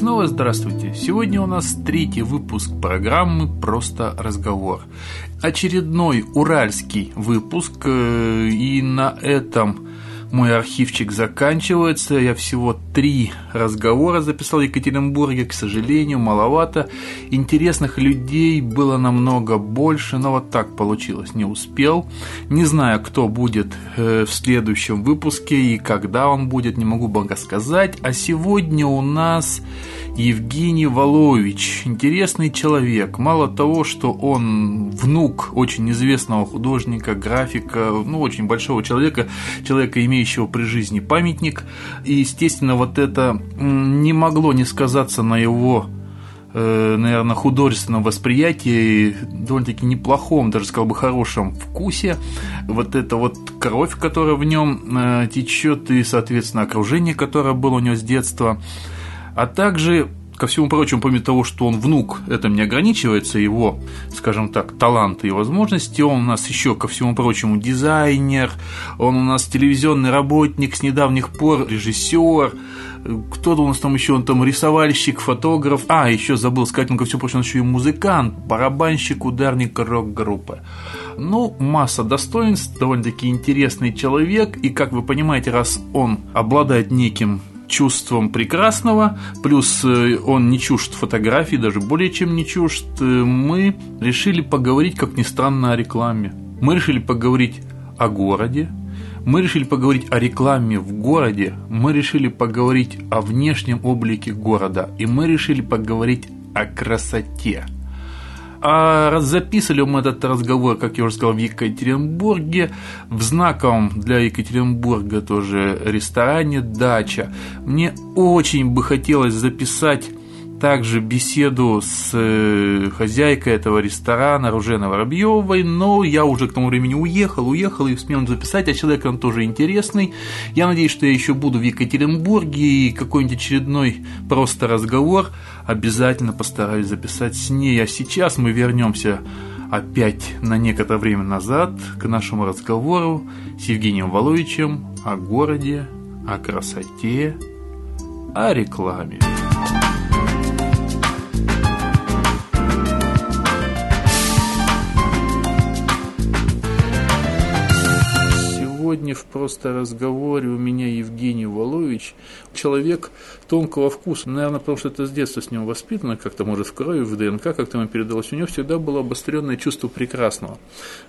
снова здравствуйте! Сегодня у нас третий выпуск программы «Просто разговор». Очередной уральский выпуск, э, и на этом мой архивчик заканчивается. Я всего три разговора записал в Екатеринбурге. К сожалению, маловато. Интересных людей было намного больше, но вот так получилось. Не успел. Не знаю, кто будет э, в следующем выпуске и когда он будет, не могу пока сказать. А сегодня у нас Евгений Волович. Интересный человек. Мало того, что он внук очень известного художника, графика, ну, очень большого человека, человека, имеющего при жизни памятник. И, естественно, вот это не могло не сказаться на его э, наверное, художественном восприятии, довольно-таки неплохом, даже сказал бы, хорошем вкусе. Вот эта вот кровь, которая в нем э, течет, и, соответственно, окружение, которое было у него с детства – а также ко всему прочему, помимо того, что он внук, это не ограничивается его, скажем так, таланты и возможности, он у нас еще, ко всему прочему, дизайнер, он у нас телевизионный работник с недавних пор, режиссер, кто-то у нас там еще, он там рисовальщик, фотограф, а, еще забыл сказать, он, ко всему прочему, он еще и музыкант, барабанщик, ударник рок-группы. Ну, масса достоинств, довольно-таки интересный человек, и, как вы понимаете, раз он обладает неким чувством прекрасного, плюс э, он не чужд фотографий, даже более чем не чужд, э, мы решили поговорить, как ни странно, о рекламе. Мы решили поговорить о городе, мы решили поговорить о рекламе в городе, мы решили поговорить о внешнем облике города, и мы решили поговорить о красоте. А записали мы этот разговор, как я уже сказал, в Екатеринбурге, в знаковом для Екатеринбурга тоже ресторане «Дача». Мне очень бы хотелось записать также беседу с э, хозяйкой этого ресторана Руженой Воробьевой, но я уже к тому времени уехал, уехал и успел записать, а человек он тоже интересный. Я надеюсь, что я еще буду в Екатеринбурге и какой-нибудь очередной просто разговор обязательно постараюсь записать с ней. А сейчас мы вернемся опять на некоторое время назад к нашему разговору с Евгением Воловичем о городе, о красоте, о рекламе. Сегодня в просто разговоре у меня Евгений Волович, человек тонкого вкуса. Наверное, потому что это с детства с ним воспитано, как-то, может, в крови, в ДНК, как-то ему передалось. У него всегда было обостренное чувство прекрасного.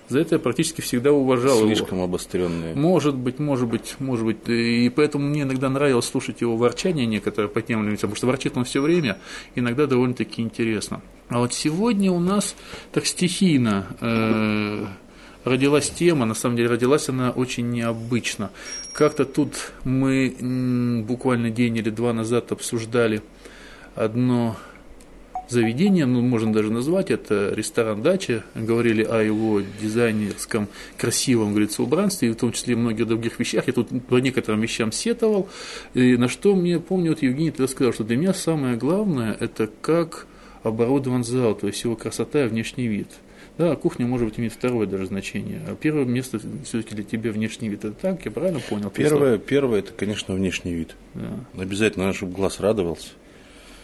За это я практически всегда уважал Слишком его. обостренное. Может быть, может быть, может быть. И поэтому мне иногда нравилось слушать его ворчание некоторое по тем потому что ворчит он все время, иногда довольно-таки интересно. А вот сегодня у нас так стихийно э, родилась тема, на самом деле родилась она очень необычно. Как-то тут мы буквально день или два назад обсуждали одно заведение, ну, можно даже назвать, это ресторан «Дача», говорили о его дизайнерском, красивом, говорится, убранстве, и в том числе многих других вещах. Я тут по некоторым вещам сетовал, и на что мне, помню, вот Евгений тогда сказал, что для меня самое главное – это как оборудован зал, то есть его красота и внешний вид – да, кухня, может быть, имеет второе даже значение. А первое место все-таки для тебя внешний вид. Это так, я правильно понял? Первое, первое это, конечно, внешний вид. Да. Обязательно, чтобы глаз радовался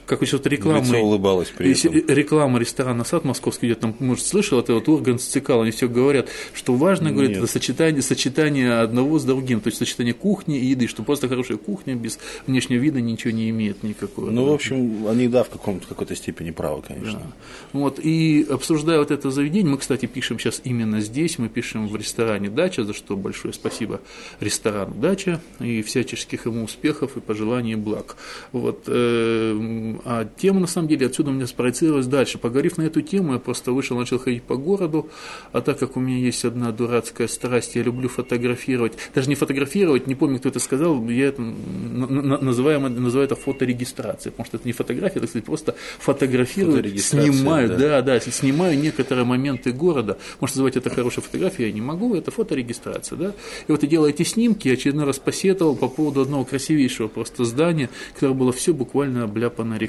как вот реклама. Лицо улыбалось при этом. Реклама ресторана «Сад» московский, где там, может, слышал, это вот Ургант Цикал, они все говорят, что важно, говорит, это сочетание, сочетание одного с другим, то есть сочетание кухни и еды, что просто хорошая кухня без внешнего вида ничего не имеет никакого. Ну, в общем, они, да, в каком-то какой-то степени правы, конечно. Да. Вот, и обсуждая вот это заведение, мы, кстати, пишем сейчас именно здесь, мы пишем в ресторане «Дача», за что большое спасибо ресторану «Дача» и всяческих ему успехов и пожеланий благ. Вот, э, а тема, на самом деле, отсюда у меня спроецировалась дальше. Поговорив на эту тему, я просто вышел, начал ходить по городу, а так как у меня есть одна дурацкая страсть, я люблю фотографировать, даже не фотографировать, не помню, кто это сказал, я это называю, называю это фоторегистрацией, потому что это не фотография, это, кстати, просто фотографирую, снимаю, да. да, да, снимаю некоторые моменты города. Может, называть это хорошей фотографией, я не могу, это фоторегистрация, да. И вот я делаю эти снимки, я очередной раз посетовал по поводу одного красивейшего просто здания, которое было все буквально обляпано рекламой.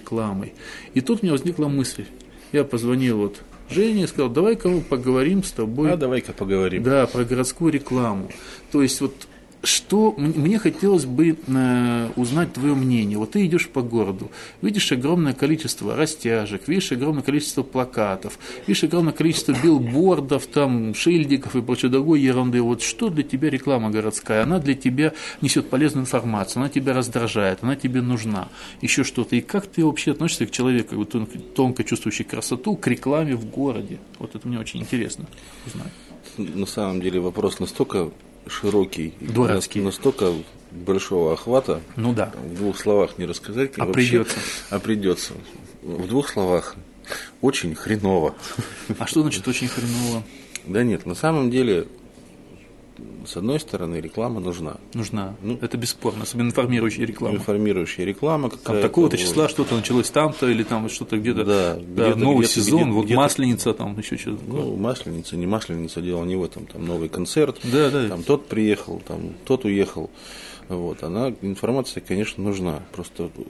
И тут у меня возникла мысль. Я позвонил вот Жене и сказал, давай-ка мы поговорим с тобой. А давай-ка поговорим. Да, про городскую рекламу. То есть вот что мне хотелось бы э, узнать твое мнение. Вот ты идешь по городу, видишь огромное количество растяжек, видишь огромное количество плакатов, видишь огромное количество билбордов, там, шильдиков и прочей другой ерунды. Вот что для тебя реклама городская? Она для тебя несет полезную информацию, она тебя раздражает, она тебе нужна, еще что-то. И как ты вообще относишься к человеку, тонко, тонко чувствующий красоту, к рекламе в городе? Вот это мне очень интересно узнать. На самом деле вопрос настолько широкий, Дурацкий. настолько большого охвата. Ну да. В двух словах не рассказать. А вообще, придется. А придется. В двух словах. Очень хреново. А что значит очень хреново? Да нет, на самом деле с одной стороны, реклама нужна. Нужна. Ну, это бесспорно, особенно информирующая реклама. Информирующая реклама. Там такого-то числа что-то началось там-то, или там что-то где-то. Да, да где новый где сезон, где вот где масленица там еще что-то. Ну, масленица, не масленица, дело не в этом. Там новый концерт, да, да. там тот приехал, там тот уехал. Вот, она, информация, конечно, нужна. Просто э,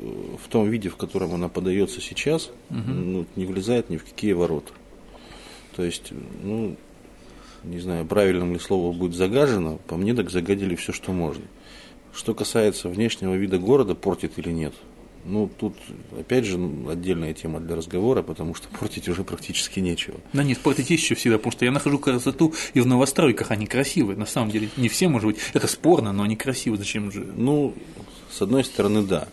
в том виде, в котором она подается сейчас, угу. ну, не влезает ни в какие ворота. То есть, ну, не знаю, правильным ли слово будет загажено, по мне так загадили все, что можно. Что касается внешнего вида города, портит или нет, ну, тут, опять же, отдельная тема для разговора, потому что портить уже практически нечего. Да нет, портить есть еще всегда, потому что я нахожу красоту и в новостройках, они красивые. На самом деле, не все, может быть, это спорно, но они красивые, зачем же? Ну, с одной стороны, да.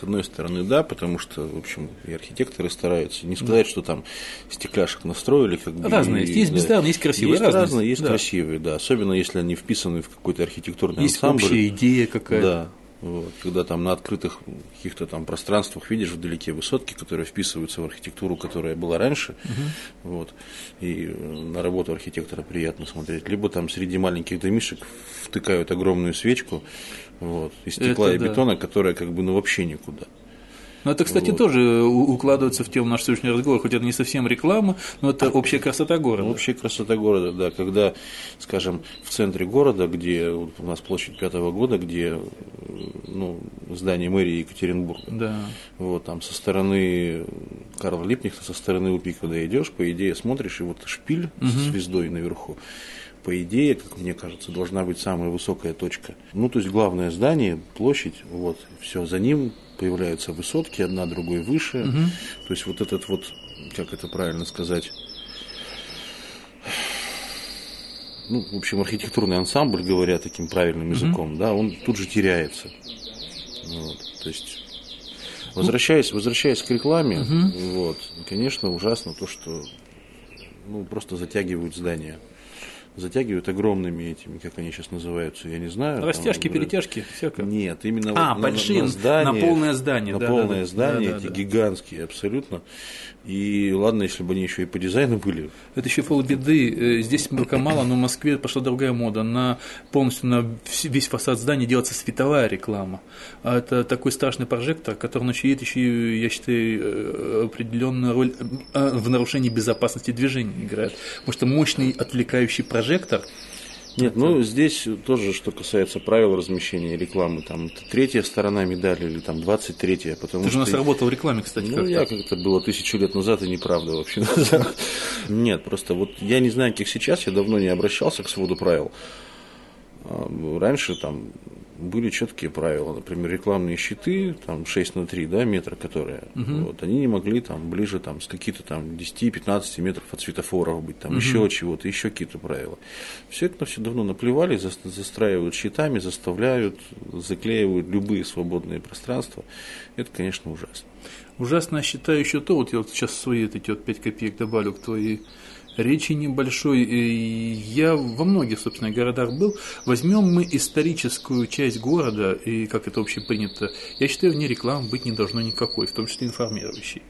С одной стороны, да, потому что, в общем, и архитекторы стараются. Не сказать, что там стекляшек настроили, как бы. Разные есть, есть да, бездарные, есть красивые. Есть разные, разные есть да. красивые, да. Особенно если они вписаны в какой-то архитектурный есть ансамбль. Есть общая идея какая-то. Да. Вот, когда там на открытых каких-то там пространствах видишь вдалеке высотки, которые вписываются в архитектуру, которая была раньше, угу. вот, и на работу архитектора приятно смотреть. Либо там среди маленьких домишек втыкают огромную свечку, вот, из стекла Это и бетона, которая как бы ну вообще никуда. Ну, это, кстати, вот. тоже укладывается в тему нашего сегодняшнего разговора, хоть это не совсем реклама, но это общая красота города. Общая красота города, да. Когда, скажем, в центре города, где у нас площадь пятого года, где ну, здание мэрии Екатеринбурга, да. вот там со стороны Карла Липнихта, со стороны УПИ, когда идешь, по идее смотришь, и вот шпиль угу. с звездой наверху, по идее, как мне кажется, должна быть самая высокая точка. Ну, то есть главное здание, площадь, вот, все, за ним появляются высотки, одна другой выше. Угу. То есть вот этот вот, как это правильно сказать, ну, в общем, архитектурный ансамбль, говоря таким правильным языком, угу. да, он тут же теряется. Вот, то есть, возвращаясь, возвращаясь к рекламе, угу. вот, конечно, ужасно то, что ну, просто затягивают здания затягивают огромными этими, как они сейчас называются, я не знаю. Растяжки, там, перетяжки, всякое. Нет, именно а, вот большие, на, на, здание, на полное здание. На да, полное да, здание, да, эти да, гигантские абсолютно. И ладно, если бы они еще и по дизайну были. Это еще полбеды. Э, здесь пока мало, но в Москве пошла другая мода. На полностью на весь фасад здания делается световая реклама. А это такой страшный прожектор, который начинает еще, я считаю, э, определенную роль э, в нарушении безопасности движения играет. Потому что мощный отвлекающий прожектор – нет, ну здесь тоже, что касается правил размещения рекламы, там третья сторона медали или там двадцать третья, потому Ты что... же у нас работал в рекламе, кстати. Ну, я как-то было тысячу лет назад, и неправда вообще. Нет, просто вот я не знаю, как сейчас, я давно не обращался к своду правил. А, раньше там были четкие правила. Например, рекламные щиты, там 6 на 3 да, метра, которые, угу. вот, они не могли там ближе там, с каких-то там 10-15 метров от светофоров быть, там угу. еще чего-то, еще какие-то правила. Все это все давно наплевали, за, застраивают щитами, заставляют, заклеивают любые свободные пространства. Это, конечно, ужасно. Ужасно я считаю еще то, вот я вот сейчас свои эти вот 5 копеек добавлю к твоей речи небольшой. Я во многих, собственно, городах был. Возьмем мы историческую часть города, и как это общепринято, я считаю, вне рекламы быть не должно никакой, в том числе информирующей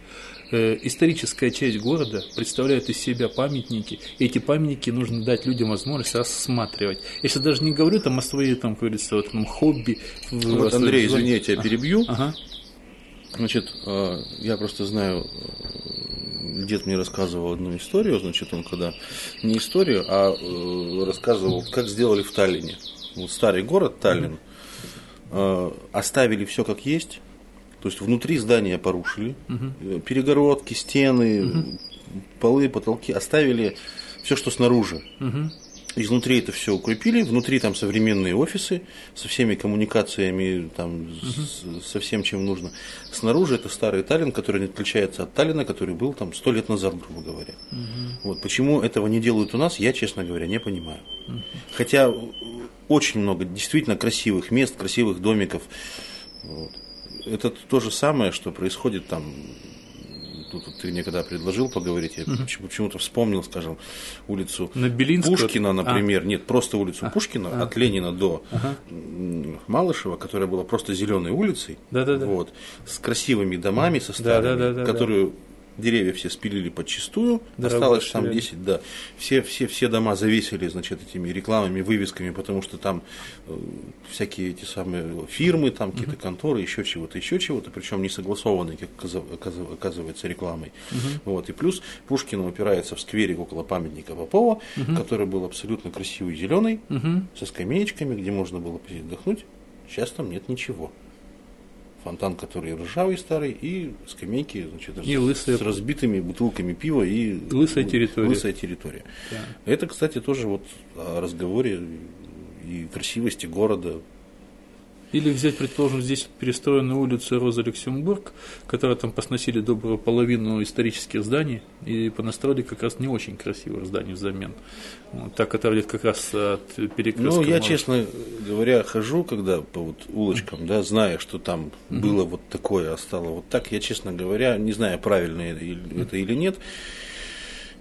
э, историческая часть города представляет из себя памятники, и эти памятники нужно дать людям возможность рассматривать. Я сейчас даже не говорю там о своей, там, как говорится, вот, там, хобби. Вот, Андрей, извини, я тебя перебью. Ага. Значит, э, я просто знаю дед мне рассказывал одну историю, значит, он когда не историю, а э, рассказывал, как сделали в Таллине. Вот старый город Таллин, э, оставили все как есть, то есть внутри здания порушили, угу. перегородки, стены, угу. полы, потолки, оставили все, что снаружи. Угу. Изнутри это все укрепили, внутри там современные офисы со всеми коммуникациями, там, угу. со всем, чем нужно. Снаружи это старый Таллин, который не отличается от Таллина, который был там сто лет назад, грубо говоря. Угу. Вот. Почему этого не делают у нас, я, честно говоря, не понимаю. Угу. Хотя очень много действительно красивых мест, красивых домиков. Вот. Это то же самое, что происходит там тут вот ты мне когда предложил поговорить, я угу. почему-то вспомнил, скажем, улицу На Пушкина, например, а. нет, просто улицу а. Пушкина а. от Ленина до ага. Малышева, которая была просто зеленой улицей, да, да, да. вот, с красивыми домами, со старыми, да, да, да, которую деревья все спилили подчистую, Дорогой осталось там 10, да. Все, все, все дома завесили, значит, этими рекламами, вывесками, потому что там э, всякие эти самые фирмы, там какие-то угу. конторы, еще чего-то, еще чего-то, причем не согласованные, как оказывается, рекламой. Угу. Вот. И плюс Пушкин упирается в скверик около памятника Попова, угу. который был абсолютно красивый зеленый, угу. со скамеечками, где можно было отдохнуть. Сейчас там нет ничего фонтан, который ржавый старый, и скамейки значит, и с, лысые... с разбитыми бутылками пива и лысая территория. Лысая территория. Да. Это, кстати, тоже вот о разговоре и красивости города, или взять, предположим, здесь перестроенную улицу Роза Люксембург, которая там посносили добрую половину исторических зданий и понастроили как раз не очень красивых зданий взамен. Вот, та, которая идет как раз от перекрестка. Ну, я, честно говоря, хожу, когда по вот улочкам, да, зная, что там mm было вот такое, а стало вот так, я, честно говоря, не знаю, правильно это или нет,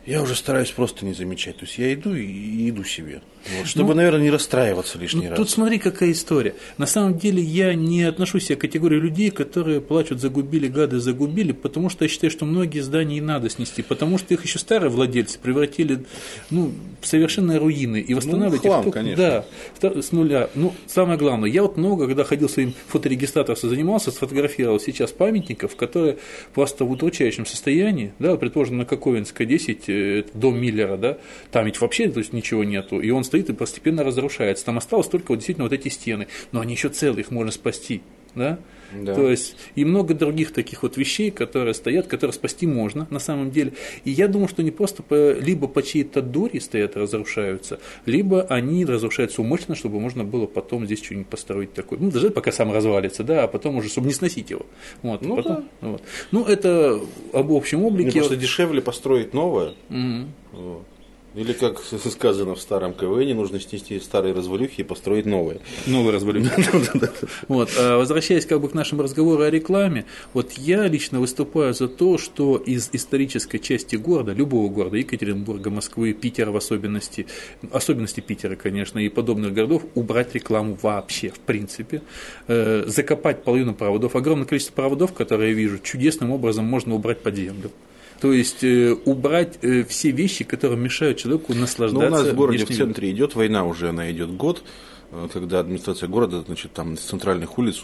я уже стараюсь просто не замечать. То есть я иду и иду себе. Вот, чтобы, ну, наверное, не расстраиваться лишний ну, раз. Тут смотри, какая история. На самом деле я не отношусь к категории людей, которые плачут, загубили, гады загубили, потому что я считаю, что многие здания и надо снести, потому что их еще старые владельцы превратили ну, в совершенно руины. И восстанавливать ну, хлам, их конечно. Да, с нуля. Ну, самое главное, я вот много, когда ходил своим фоторегистратором, занимался, сфотографировал сейчас памятников, которые просто в удручающем состоянии, да, предположим, на Коковинской 10, э, дом Миллера, да, там ведь вообще то есть, ничего нету, и он стоит и постепенно разрушается. Там осталось только вот действительно вот эти стены, но они еще целые, их можно спасти. Да? Да. То есть и много других таких вот вещей, которые стоят, которые спасти можно на самом деле. И я думаю, что они просто по, либо по чьей-то дури стоят, разрушаются, либо они разрушаются умышленно, чтобы можно было потом здесь что-нибудь построить такое. Ну, даже пока сам развалится, да, а потом уже, чтобы не сносить его. Вот, ну, потом, да. вот. ну это об общем облике. Мне просто дешевле построить новое. Угу. Вот. Или, как сказано в старом КВН, нужно снести старые развалюхи и построить новые. Новые развалюхи. Вот. А возвращаясь как бы к нашему разговору о рекламе, вот я лично выступаю за то, что из исторической части города, любого города, Екатеринбурга, Москвы, Питера в особенности, особенности Питера, конечно, и подобных городов, убрать рекламу вообще, в принципе, э, закопать половину проводов, огромное количество проводов, которые я вижу, чудесным образом можно убрать под землю. То есть э, убрать э, все вещи, которые мешают человеку наслаждаться. Но у нас в городе в центре идет война уже, она идет год э, когда администрация города, значит, там с центральных улиц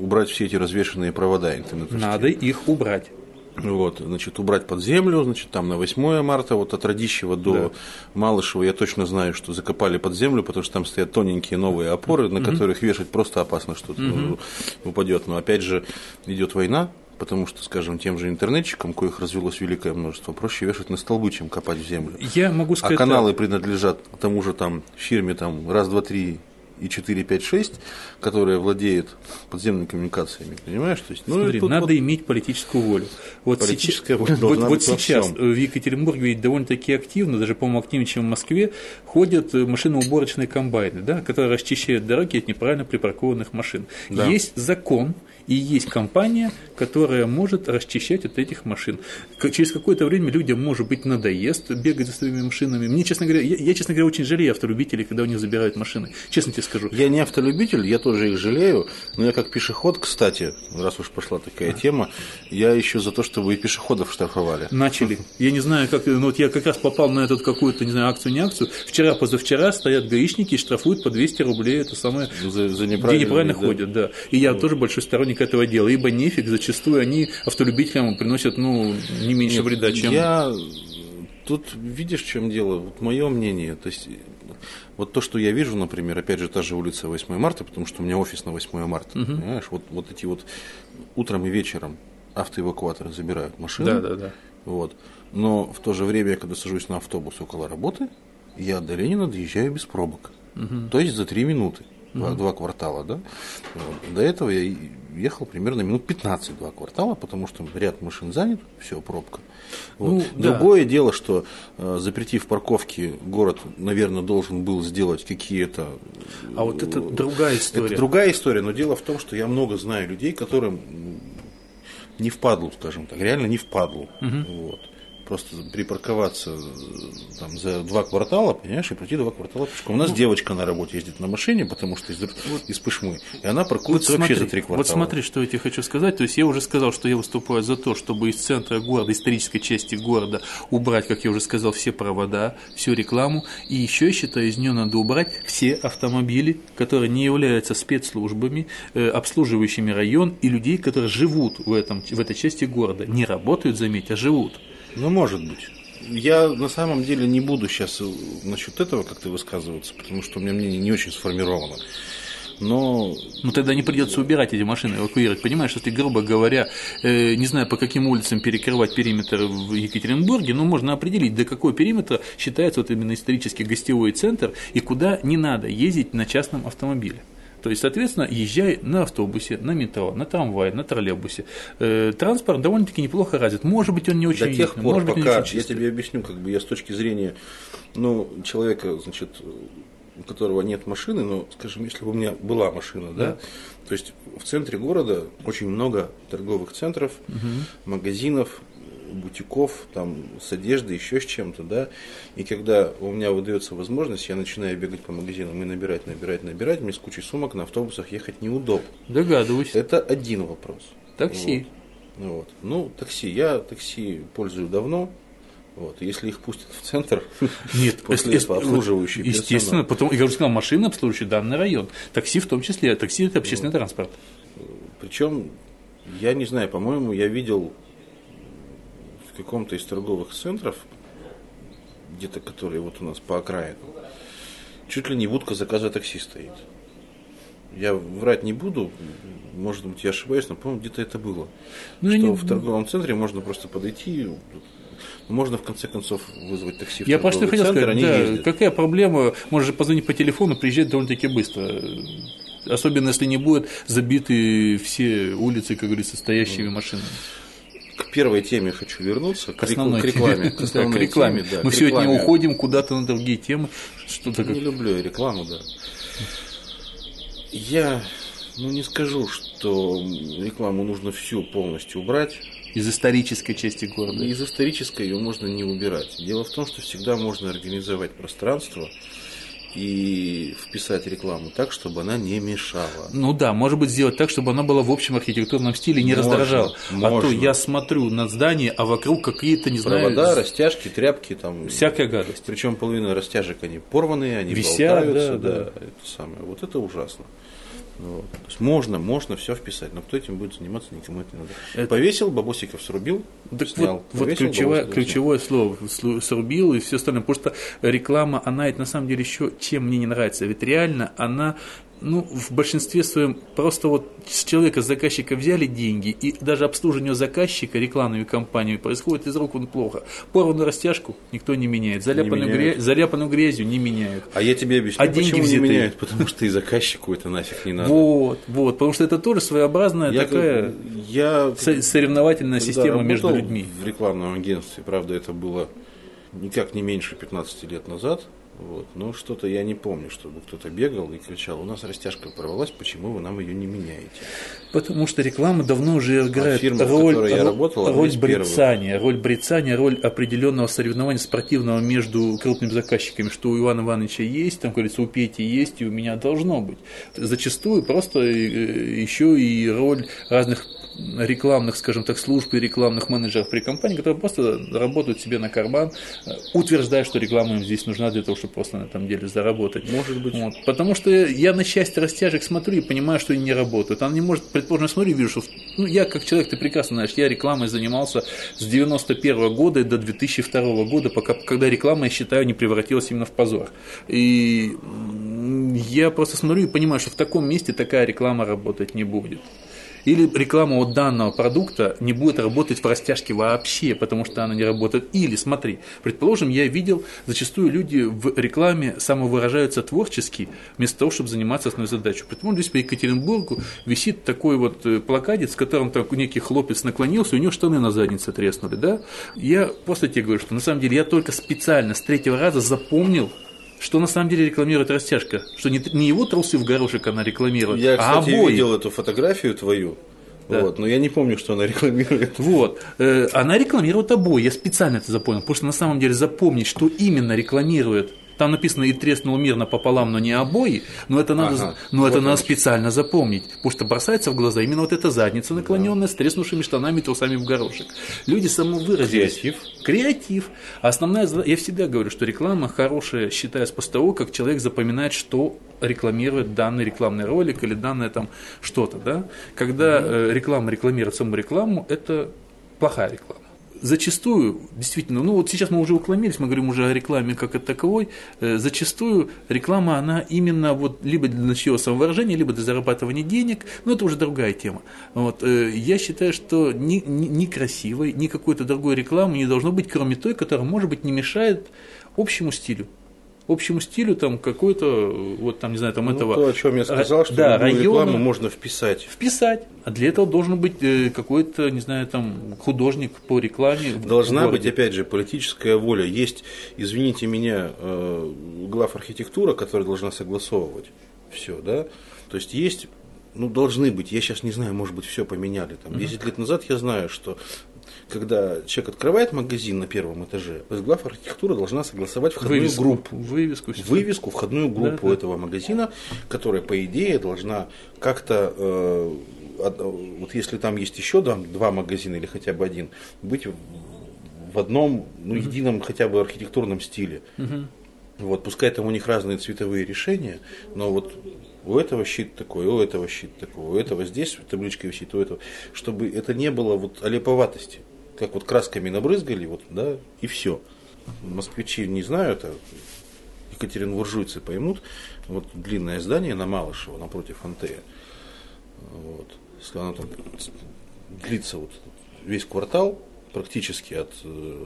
убрать все эти развешенные провода интернета. Надо их убрать. Вот, значит, убрать под землю, значит, там на 8 марта, вот от Радищева до да. Малышева, я точно знаю, что закопали под землю, потому что там стоят тоненькие новые опоры, на угу. которых вешать просто опасно, что-то угу. упадет. Но опять же, идет война, потому что, скажем, тем же интернетчикам, коих развелось великое множество, проще вешать на столбы, чем копать в землю. Я могу сказать, а каналы так. принадлежат тому же там фирме там раз, два, три и 4, 5, 6, которая владеет подземными коммуникациями, понимаешь? То есть, ну, Смотри, надо вот... иметь политическую волю. Вот Политическая сейчас, воля вот, вот сейчас в Екатеринбурге ведь довольно-таки активно, даже, по-моему, активнее, чем в Москве, ходят машиноуборочные комбайны, да, которые расчищают дороги от неправильно припаркованных машин. Да. Есть закон, и есть компания, которая может расчищать от этих машин. Через какое-то время людям, может быть, надоест бегать за своими машинами. Мне, честно говоря, я, я, честно говоря, очень жалею автолюбителей, когда у них забирают машины. Честно тебе скажу. Я не автолюбитель, я тоже их жалею, но я как пешеход, кстати, раз уж пошла такая а. тема, я еще за то, чтобы и пешеходов штрафовали. Начали. Я не знаю, как, ну вот я как раз попал на эту какую-то, не знаю, акцию, не акцию. Вчера, позавчера стоят гаишники и штрафуют по 200 рублей, это самое, за, за неправильно, где неправильно да. ходят, да. И я ну. тоже большой сторонник этого дела, ибо нефиг, зачастую они автолюбителям приносят, ну, не меньше Нет, вреда, чем... Я Тут видишь, в чем дело? Вот мое мнение, то есть вот то, что я вижу, например, опять же, та же улица 8 марта, потому что у меня офис на 8 марта, угу. понимаешь, вот, вот эти вот утром и вечером автоэвакуаторы забирают машины. Да, да, да. Вот. Но в то же время, я когда сажусь на автобус около работы, я до Ленина доезжаю без пробок. Угу. То есть за три минуты два, два квартала, да. До этого я ехал примерно минут 15 два квартала, потому что ряд машин занят, все, пробка. Вот. Ну, Другое да. дело, что э, запретив парковки, город, наверное, должен был сделать какие-то. А вот это другая история. Это другая история, но дело в том, что я много знаю людей, которым не впадлу, скажем так, реально не впадлу. Угу. Вот просто припарковаться там, за два квартала, понимаешь, и пройти два квартала пешком. У нас ну, девочка на работе ездит на машине, потому что из, вот, из Пышмы, и она паркуется вот вообще смотри, за три квартала. Вот смотри, что я тебе хочу сказать. То есть я уже сказал, что я выступаю за то, чтобы из центра города, исторической части города убрать, как я уже сказал, все провода, всю рекламу. И еще считаю, из нее надо убрать все автомобили, которые не являются спецслужбами, э, обслуживающими район, и людей, которые живут в, этом, в этой части города. Не работают, заметь, а живут. Ну, может быть. Я на самом деле не буду сейчас насчет этого как-то высказываться, потому что у меня мнение не очень сформировано. Но... Ну тогда не придется убирать эти машины, эвакуировать. Понимаешь, если, грубо говоря, э, не знаю, по каким улицам перекрывать периметр в Екатеринбурге, но можно определить, до какой периметра считается вот именно исторический гостевой центр и куда не надо ездить на частном автомобиле. То есть, соответственно, езжай на автобусе, на метро, на трамвае, на троллейбусе. Э, транспорт довольно-таки неплохо развит. Может быть, он не очень До тех пор, может быть, пока, я тебе объясню, как бы я с точки зрения ну, человека, значит, у которого нет машины, но, скажем, если бы у меня была машина, да, да то есть в центре города очень много торговых центров, угу. магазинов, бутиков, там, с одеждой, еще с чем-то, да, и когда у меня выдается возможность, я начинаю бегать по магазинам и набирать, набирать, набирать, мне с кучей сумок на автобусах ехать неудобно. Догадываюсь. Это один вопрос. Такси. Вот. Вот. Ну, такси. Я такси пользую давно, вот, если их пустят в центр, нет, после этого обслуживающий Естественно, персонал. потом, я уже сказал, машина, обслуживающая данный район. Такси в том числе, такси это общественный вот. транспорт. Причем, я не знаю, по-моему, я видел в каком-то из торговых центров, где-то которые вот у нас по окраину, чуть ли не будка заказа такси стоит. Я врать не буду, может быть, я ошибаюсь, но, по-моему, где-то это было. Ну, что не... в торговом центре можно просто подойти, можно в конце концов вызвать такси в Я просто хотел центр, сказать, да, ездят. какая проблема, можно же позвонить по телефону, приезжать довольно-таки быстро. Особенно если не будут забиты все улицы, как говорится, стоящими машинами к первой теме хочу вернуться, к, основной к рекламе. К, да, к рекламе. Теме, да, Мы сегодня уходим куда-то на другие темы. Что-то как... Не люблю рекламу, да. Я ну, не скажу, что рекламу нужно всю полностью убрать. Из исторической части города. Из исторической ее можно не убирать. Дело в том, что всегда можно организовать пространство, и вписать рекламу так, чтобы она не мешала. Ну да, может быть сделать так, чтобы она была в общем архитектурном стиле не можно, раздражала. Можно. А то я смотрю на здание, а вокруг какие-то, не знаю... Провода, растяжки, тряпки там. Всякая гадость. Причем половина растяжек, они порванные, они Висят, болтаются. Да, да. да, это самое. Вот это ужасно. Вот. То есть можно, можно все вписать, но кто этим будет заниматься, никому это не надо. Это... Повесил, бабосиков срубил, так снял. Вот, повесил, вот ключевое, ключевое слово срубил и все остальное, потому что реклама, она это на самом деле еще чем мне не нравится, ведь реально она ну, в большинстве своем просто вот с человека, с заказчика взяли деньги, и даже обслуживание заказчика рекламными компаниями происходит из рук он плохо. Порванную растяжку никто не меняет, заляпанную, не меняет. Грязь, заляпанную грязью не меняют. А я тебе объясню, а почему деньги взятые. не меняют, потому что и заказчику это нафиг не надо. Вот, вот, потому что это тоже своеобразная я, такая я, соревновательная система между людьми. в рекламном агентстве, правда, это было никак не меньше 15 лет назад, вот. Но что-то я не помню, чтобы кто-то бегал и кричал, у нас растяжка порвалась, почему вы нам ее не меняете? Потому что реклама давно уже играет а фирма, роль, я работал, роль брецания, роль брецания, роль определенного соревнования спортивного между крупными заказчиками, что у Ивана Ивановича есть, там, говорится, у Пети есть, и у меня должно быть. Зачастую просто э, еще и роль разных рекламных, скажем так, служб и рекламных менеджеров при компании, которые просто работают себе на карман, э, утверждая, что реклама им здесь нужна для того, чтобы просто на этом деле заработать. Может быть. Вот. Потому что я на счастье растяжек смотрю и понимаю, что они не работают. Она не может, предположим, смотрю, вижу, что ну, я как человек, ты прекрасно знаешь, я рекламой занимался с 91 года до 2002 года, пока, когда реклама, я считаю, не превратилась именно в позор. И я просто смотрю и понимаю, что в таком месте такая реклама работать не будет. Или реклама от данного продукта не будет работать в растяжке вообще, потому что она не работает. Или, смотри, предположим, я видел, зачастую люди в рекламе самовыражаются творчески, вместо того, чтобы заниматься основной задачей. Предположим, здесь по Екатеринбургу висит такой вот э, плакатец, в котором так некий хлопец наклонился, у него штаны на заднице треснули, да? Я просто тебе говорю, что на самом деле я только специально с третьего раза запомнил, что на самом деле рекламирует растяжка, что не, не его трусы в горошек она рекламирует, Я, а кстати, обои. видел эту фотографию твою. Да. Вот, но я не помню, что она рекламирует. Вот. Э, Она рекламирует обои. Я специально это запомнил. Потому что на самом деле запомнить, что именно рекламирует. Там написано и треснул мир напополам, но не обои, но это надо, Ага. но это Вот надо оно. специально запомнить, потому что бросается в глаза именно вот эта задница наклоненная с треснувшими штанами и трусами в горошек. Люди самовыразились. Креатив. Креатив. А основная я всегда говорю, что реклама хорошая считается после того, как человек запоминает, что рекламирует данный рекламный ролик или данное там что-то, да. Когда э, реклама рекламирует саму рекламу, это плохая реклама. Зачастую, действительно, ну вот сейчас мы уже уклонились, мы говорим уже о рекламе как о таковой, э, зачастую реклама, она именно вот либо для ночного самовыражения, либо для зарабатывания денег, но это уже другая тема. Вот, э, я считаю, что ни, ни, ни красивой, ни какой-то другой рекламы не должно быть, кроме той, которая, может быть, не мешает общему стилю. Общему стилю там какой-то, вот там, не знаю, там Ну, этого... то, о чем я сказал, ра- что да, района рекламу можно вписать. вписать. А для этого должен быть э, какой-то, не знаю, там художник по рекламе. Должна быть, опять же, политическая воля. Есть, извините меня, э, глав архитектура, которая должна согласовывать все, да. То есть есть, ну, должны быть, я сейчас не знаю, может быть, все поменяли. Там, 10 лет назад я знаю, что когда человек открывает магазин на первом этаже, глав архитектура должна согласовать входную вывеску, группу. Вывеску. вывеску, входную группу Да, да. этого магазина, которая, по идее, должна как-то, э, вот если там есть еще два, два магазина или хотя бы один, быть в- одном, ну, едином хотя бы архитектурном стиле. Вот, пускай там у них разные цветовые решения, но вот у этого щит такой, у этого щит такой, у этого здесь табличка висит, у этого, чтобы это не было вот олеповатости, как вот красками набрызгали, вот, да, и все. Москвичи не знают, а екатеринбуржуйцы поймут, вот длинное здание на Малышево, напротив Антея, вот, если оно там длится вот весь квартал, практически от э,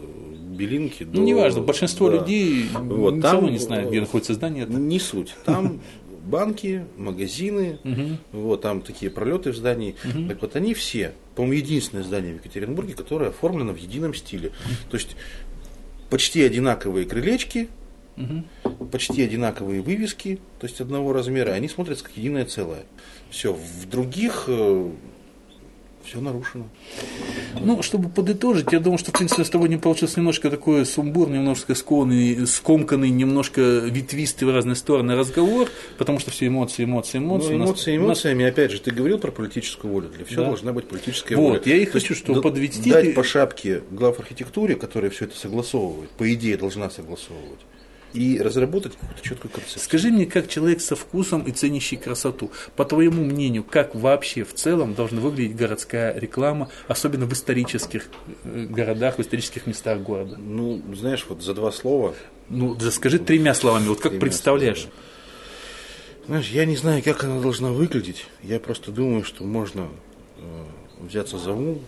Белинки до... Ну, неважно, большинство да. людей Вот, там, не знают, где э, находится здание. Не суть. Там банки, магазины, вот там такие пролеты в здании. Так вот они все, по-моему, единственное здание в Екатеринбурге, которое оформлено в едином стиле. То есть почти одинаковые крылечки, почти одинаковые вывески, то есть одного размера, они смотрятся как единое целое. Все, в других все нарушено. Ну, чтобы подытожить, я думаю, что, в принципе, с тобой не получился немножко такой сумбурный, немножко скованный, скомканный, немножко ветвистый в разные стороны разговор, потому что все эмоции, эмоции, эмоции. Ну, нас- эмоции нас- эмоциями, опять же, ты говорил про политическую волю. Для всего Да. должна быть политическая Вот, воля. я и хочу, есть что да- подвести Дать по шапке глав архитектуре, которая все это согласовывает, по идее должна согласовывать, и разработать какую-то четкую концепцию. Скажи мне, как человек со вкусом и ценящий красоту, по твоему мнению, как вообще в целом должна выглядеть городская реклама, особенно в исторических э, городах, в исторических местах города? Ну, знаешь, вот за два слова, Ну, да скажи тремя словами, вот как Тремя представляешь? словами. знаешь, я не знаю, как она должна выглядеть. Я просто думаю, что можно э, взяться за ум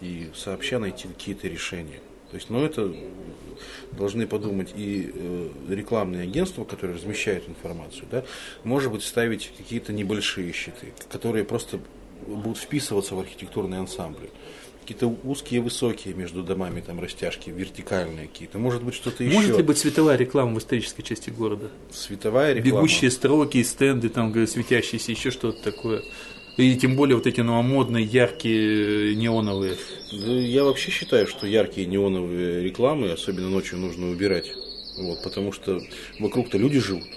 и сообща найти какие-то решения. То есть, ну, это должны подумать и э, рекламные агентства, которые размещают информацию, да, может быть, ставить какие-то небольшие щиты, которые просто будут вписываться в архитектурные ансамбли. Какие-то узкие, высокие между домами, там растяжки, вертикальные какие-то. Может быть, что-то еще. Может ли быть цветовая реклама в исторической части города? Световая реклама. Бегущие строки, стенды, там светящиеся, еще что-то такое. И тем более вот эти новомодные, яркие, э, неоновые. Да я вообще считаю, что яркие неоновые рекламы, особенно ночью, нужно убирать. Вот, потому что вокруг-то люди живут.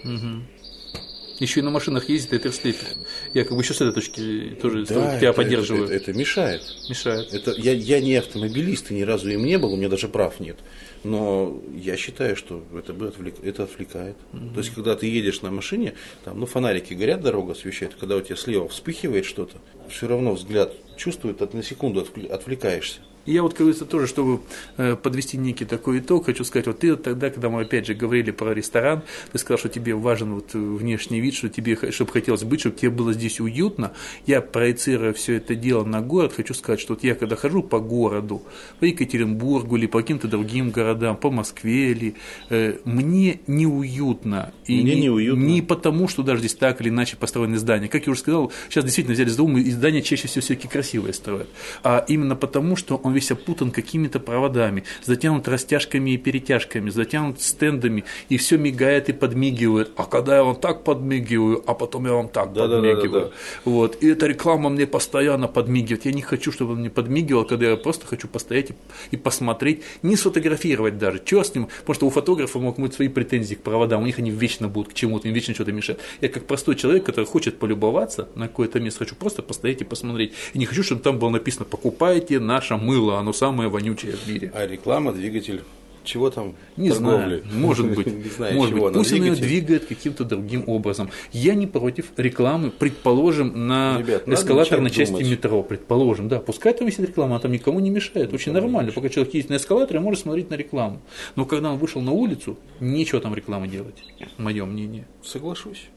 Еще и на машинах ездит и слепит. Я как бы еще с этой точки тоже Да, тебя это- поддерживаю. Это, это мешает. Мешает. Это, я, я не автомобилист, и ни разу им не был, у меня даже прав нет. Но я считаю, что это, бы отвлек- это отвлекает. То есть, когда ты едешь на машине, там, ну, фонарики горят, дорога освещает, когда у тебя слева вспыхивает что-то, все равно взгляд чувствует, от на секунду отвле- отвлекаешься. И я вот, как говорится, тоже, чтобы э, подвести некий такой итог, хочу сказать, вот ты тогда, когда мы опять же говорили про ресторан, ты сказал, что тебе важен вот внешний вид, что тебе, чтобы хотелось быть, чтобы тебе было здесь уютно. Я проецируя все это дело на город, хочу сказать, что вот я когда хожу по городу, по Екатеринбургу или по каким-то другим городам, по Москве или э, мне неуютно. И мне не, неуютно. Не потому, что даже здесь так или иначе построены здания. Как я уже сказал, сейчас действительно взяли за ум, и здания чаще всего все-таки красивые строят. А именно потому, что он весь опутан какими-то проводами, затянут растяжками и перетяжками, затянут стендами, и все мигает и подмигивает. А когда я вам так подмигиваю, а потом я вам так да, подмигиваю. Да, да, да, да. Вот. И эта реклама мне постоянно подмигивает. Я не хочу, чтобы он мне подмигивал, когда я просто хочу постоять и, и посмотреть, не сфотографировать даже. Чего с ним? Потому что у фотографа могут быть свои претензии к проводам, у них они вечно будут к чему-то, им вечно что-то мешает. Я как простой человек, который хочет полюбоваться на какое-то место, хочу просто постоять и посмотреть. И не хочу, чтобы там было написано «покупайте наше мыло, оно самое вонючее в мире». А реклама, двигатель чего там не торговли? знаю, может быть, не знаю, может чего, быть. Пусть двигатель. двигает каким-то другим образом. Я не против рекламы, предположим, на Ребят, эскалаторной части думать. метро, предположим, да, пускай там висит реклама, а там никому не мешает, очень нормально, пока человек едет на эскалаторе, может смотреть на рекламу. Но когда он вышел на улицу, нечего там рекламы делать, мое мнение. Соглашусь.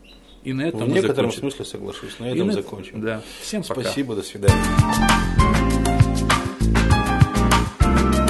И на этом В некотором закончим. смысле соглашусь. На И этом на- закончим. Да. Всем пока. Спасибо, до свидания. Thank you.